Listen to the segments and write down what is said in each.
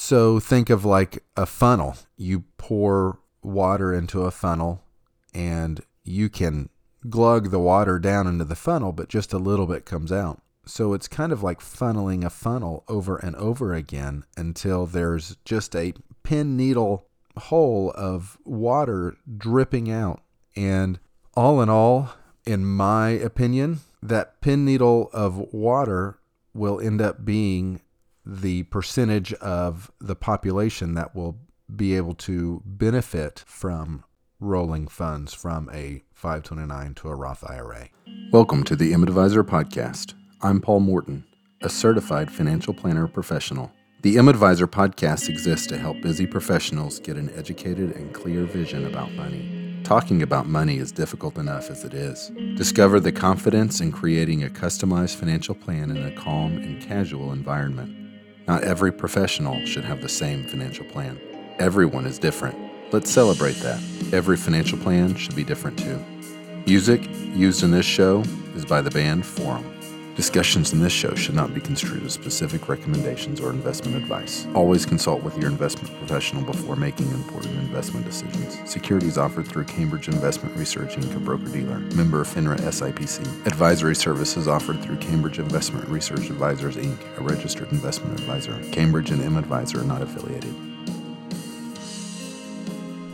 So think of like a funnel. You pour water into a funnel and you can glug the water down into the funnel, but just a little bit comes out. So it's kind of like funneling a funnel over and over again until there's just a pin needle hole of water dripping out. And all in all, in my opinion, that pin needle of water will end up being the percentage of the population that will be able to benefit from rolling funds from a 529 to a Roth IRA. Welcome to the M-Advisor podcast. I'm Paul Morton, a certified financial planner professional. The M-Advisor podcast exists to help busy professionals get an educated and clear vision about money. Talking about money is difficult enough as it is. Discover the confidence in creating a customized financial plan in a calm and casual environment. Not every professional should have the same financial plan. Everyone is different. Let's celebrate that. Every financial plan should be different too. Music used in this show is by the band Forum. Discussions in this show should not be construed as specific recommendations or investment advice. Always consult with your investment professional before making important investment decisions. Securities offered through Cambridge Investment Research Inc., a broker dealer. Member FINRA SIPC. Advisory services offered through Cambridge Investment Research Advisors Inc., a registered investment advisor. Cambridge and M Advisor are not affiliated.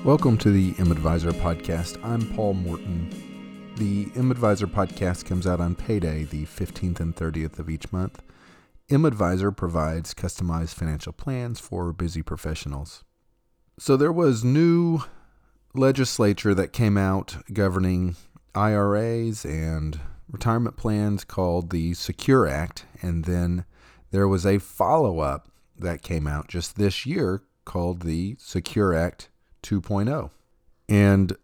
Welcome to the M Advisor podcast. I'm Paul Morton. The M Advisor podcast comes out on payday, the 15th and 30th of each month. M Advisor provides customized financial plans for busy professionals. So there was new legislature that came out governing IRAs and retirement plans called the Secure Act, and then there was a follow up that came out just this year called the Secure Act 2.0. And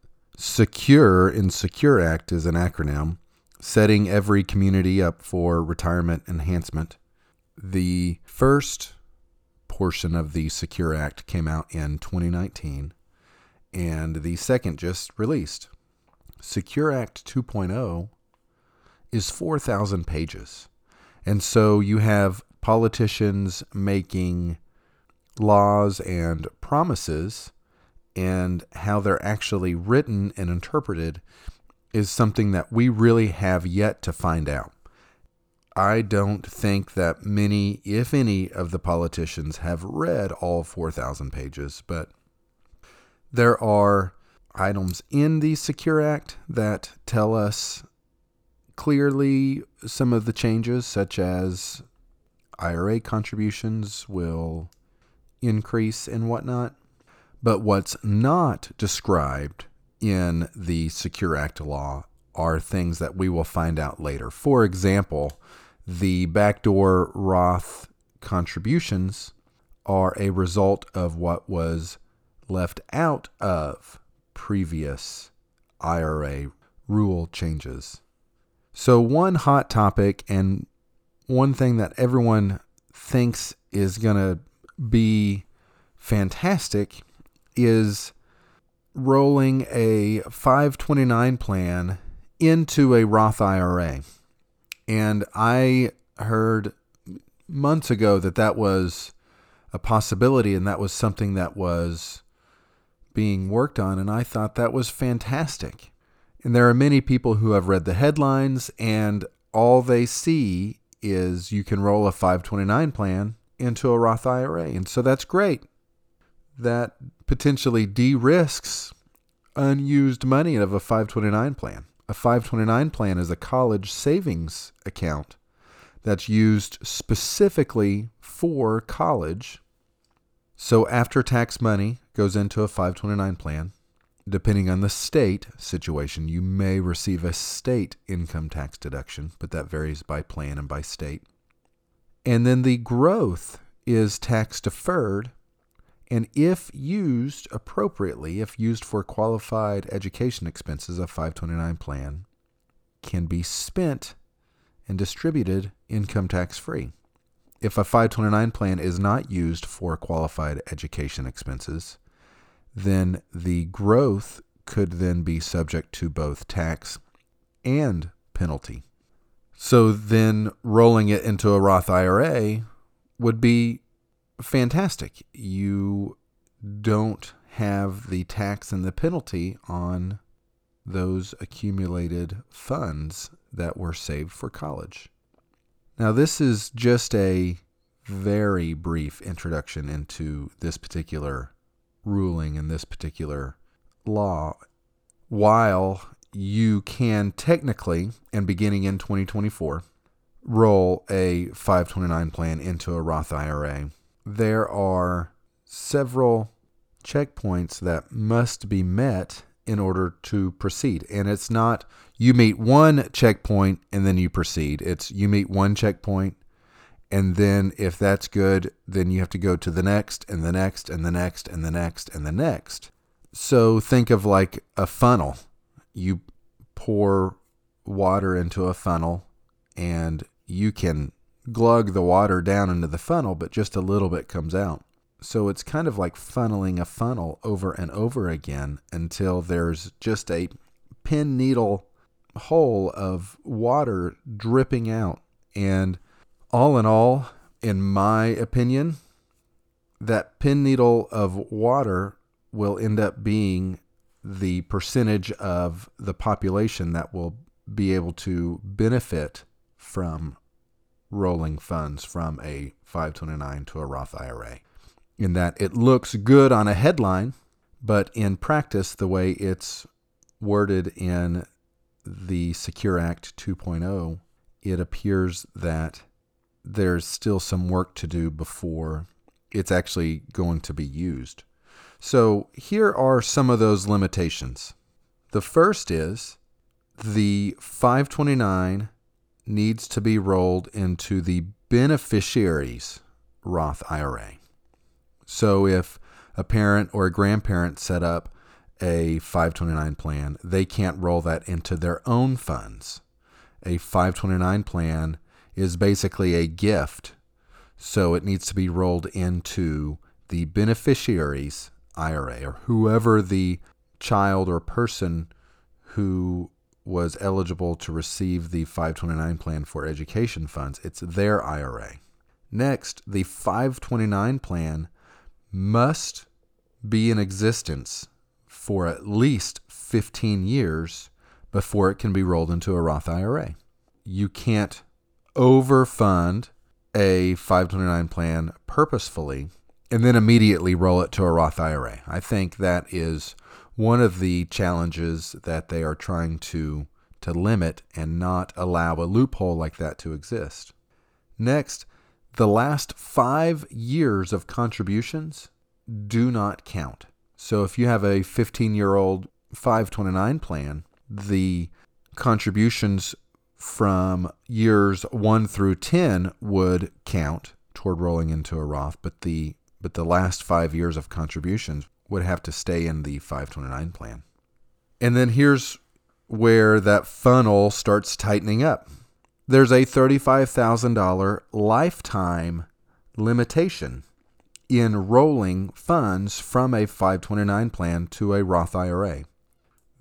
Secure in Secure Act is an acronym setting every community up for retirement enhancement. The first portion of the Secure Act came out in 2019, and the second just released. Secure Act 2.0 is 4,000 pages. And so you have politicians making laws and promises and how they're actually written and interpreted is something that we really have yet to find out. I don't think that many, if any, of the politicians have read all 4,000 pages, but there are items in the Secure Act that tell us clearly some of the changes, such as IRA contributions will increase and whatnot. But what's not described in the Secure Act law are things that we will find out later. For example, the backdoor Roth contributions are a result of what was left out of previous IRA rule changes. So, one hot topic and one thing that everyone thinks is going to be fantastic is rolling a 529 plan into a Roth IRA. And I heard months ago that that was a possibility and that was something that was being worked on. And I thought that was fantastic. And there are many people who have read the headlines and all they see is you can roll a 529 plan into a Roth IRA. And so that's great. That potentially de risks unused money of a 529 plan. A 529 plan is a college savings account that's used specifically for college. So after tax money goes into a 529 plan. Depending on the state situation, you may receive a state income tax deduction, but that varies by plan and by state. And then the growth is tax deferred and if used appropriately, if used for qualified education expenses, a 529 plan can be spent and distributed income tax free. If a 529 plan is not used for qualified education expenses, then the growth could then be subject to both tax and penalty. So then rolling it into a Roth IRA would be fantastic. You don't have the tax and the penalty on those accumulated funds that were saved for college. Now, this is just a very brief introduction into this particular ruling and this particular law. While you can technically, and beginning in 2024, roll a 529 plan into a Roth IRA, there are several checkpoints that must be met in order to proceed. And it's not you meet one checkpoint and then you proceed. It's you meet one checkpoint and then if that's good, then you have to go to the next and the next and the next and the next and the next. So think of like a funnel. You pour water into a funnel and you can glug the water down into the funnel, but just a little bit comes out. So it's kind of like funneling a funnel over and over again until there's just a pin needle hole of water dripping out. And all in all, in my opinion, that pin needle of water will end up being the percentage of the population that will be able to benefit from rolling funds from a 529 to a Roth IRA. In that it looks good on a headline, but in practice, the way it's worded in the Secure Act 2.0, it appears that there's still some work to do before it's actually going to be used. So here are some of those limitations. The first is the 529 needs to be rolled into the beneficiary's Roth IRA. So if a parent or a grandparent set up a 529 plan, they can't roll that into their own funds. A 529 plan is basically a gift. So it needs to be rolled into the beneficiary's IRA or whoever the child or person who was eligible to receive the 529 plan for education funds. It's their IRA. Next, the 529 plan must be in existence for at least 15 years before it can be rolled into a Roth IRA. You can't overfund a 529 plan purposefully and then immediately roll it to a Roth IRA. I think that is one of the challenges that they are trying to to limit and not allow a loophole like that to exist. Next, the last 5 years of contributions do not count. So if you have a 15-year-old 529 plan, the contributions from years 1 through 10 would count toward rolling into a Roth, but the but the last 5 years of contributions would have to stay in the 529 plan. And then here's where that funnel starts tightening up. There's a $35,000 lifetime limitation in rolling funds from a 529 plan to a Roth IRA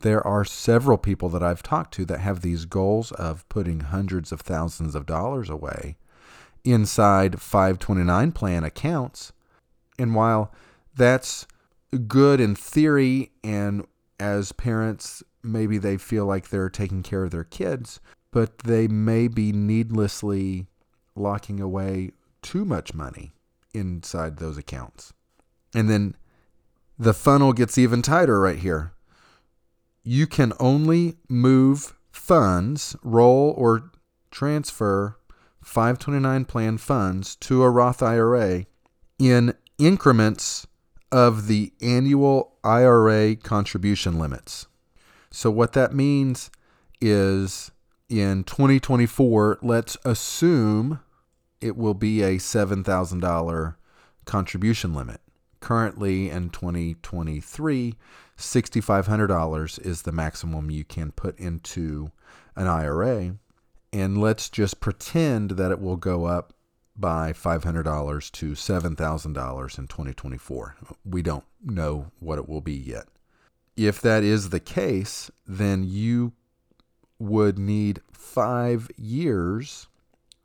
there are several people that I've talked to that have these goals of putting hundreds of thousands of dollars away inside 529 plan accounts. And while that's good in theory, and as parents, maybe they feel like they're taking care of their kids, but they may be needlessly locking away too much money inside those accounts. And then the funnel gets even tighter right here you can only move funds, roll or transfer 529 plan funds to a Roth IRA in increments of the annual IRA contribution limits. So, what that means is in 2024, let's assume it will be a $7,000 contribution limit. Currently in 2023, $6,500 is the maximum you can put into an IRA. And let's just pretend that it will go up by $500 to $7,000 in 2024. We don't know what it will be yet. If that is the case, then you would need five years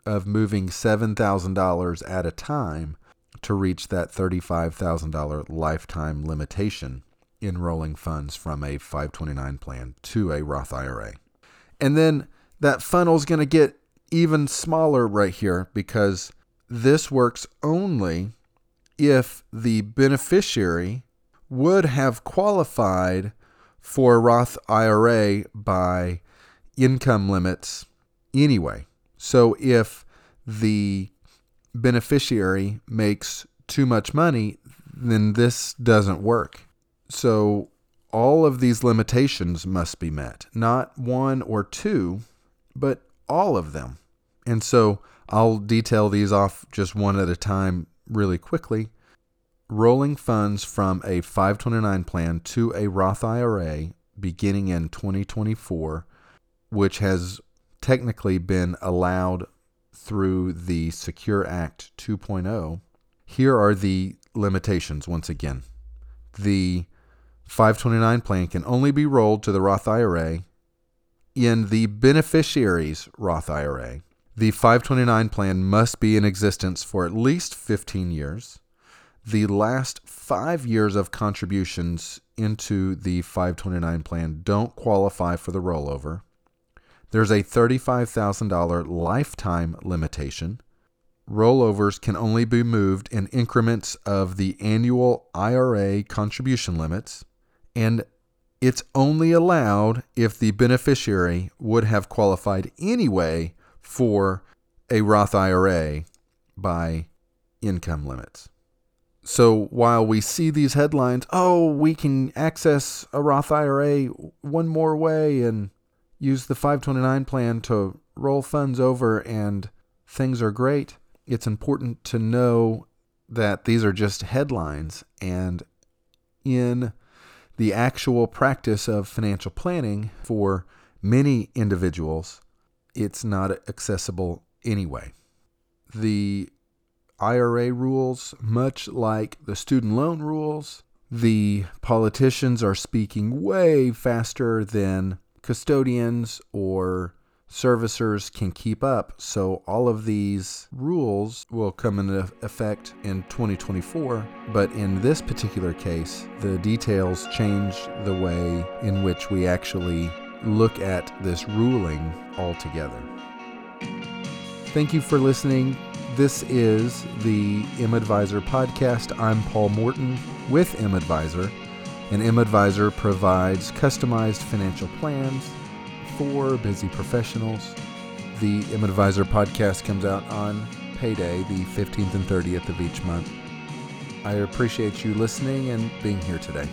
of moving $7,000 at a time to reach that $35,000 lifetime limitation in rolling funds from a 529 plan to a Roth IRA. And then that funnel is going to get even smaller right here because this works only if the beneficiary would have qualified for Roth IRA by income limits anyway. So if the beneficiary makes too much money, then this doesn't work. So all of these limitations must be met, not one or two, but all of them. And so I'll detail these off just one at a time really quickly. Rolling funds from a 529 plan to a Roth IRA beginning in 2024, which has technically been allowed through the Secure Act 2.0. Here are the limitations once again. The 529 plan can only be rolled to the Roth IRA in the beneficiary's Roth IRA. The 529 plan must be in existence for at least 15 years. The last five years of contributions into the 529 plan don't qualify for the rollover. There's a $35,000 lifetime limitation. Rollovers can only be moved in increments of the annual IRA contribution limits, and it's only allowed if the beneficiary would have qualified anyway for a Roth IRA by income limits. So while we see these headlines, oh, we can access a Roth IRA one more way and use the 529 plan to roll funds over and things are great, it's important to know that these are just headlines and in the actual practice of financial planning for many individuals, it's not accessible anyway. The IRA rules, much like the student loan rules, the politicians are speaking way faster than custodians or servicers can keep up. So all of these rules will come into effect in 2024. But in this particular case, the details change the way in which we actually look at this ruling altogether. Thank you for listening. This is the M Advisor podcast. I'm Paul Morton with M Advisor, and M Advisor provides customized financial plans for busy professionals. The M Advisor podcast comes out on payday, the 15th and 30th of each month. I appreciate you listening and being here today.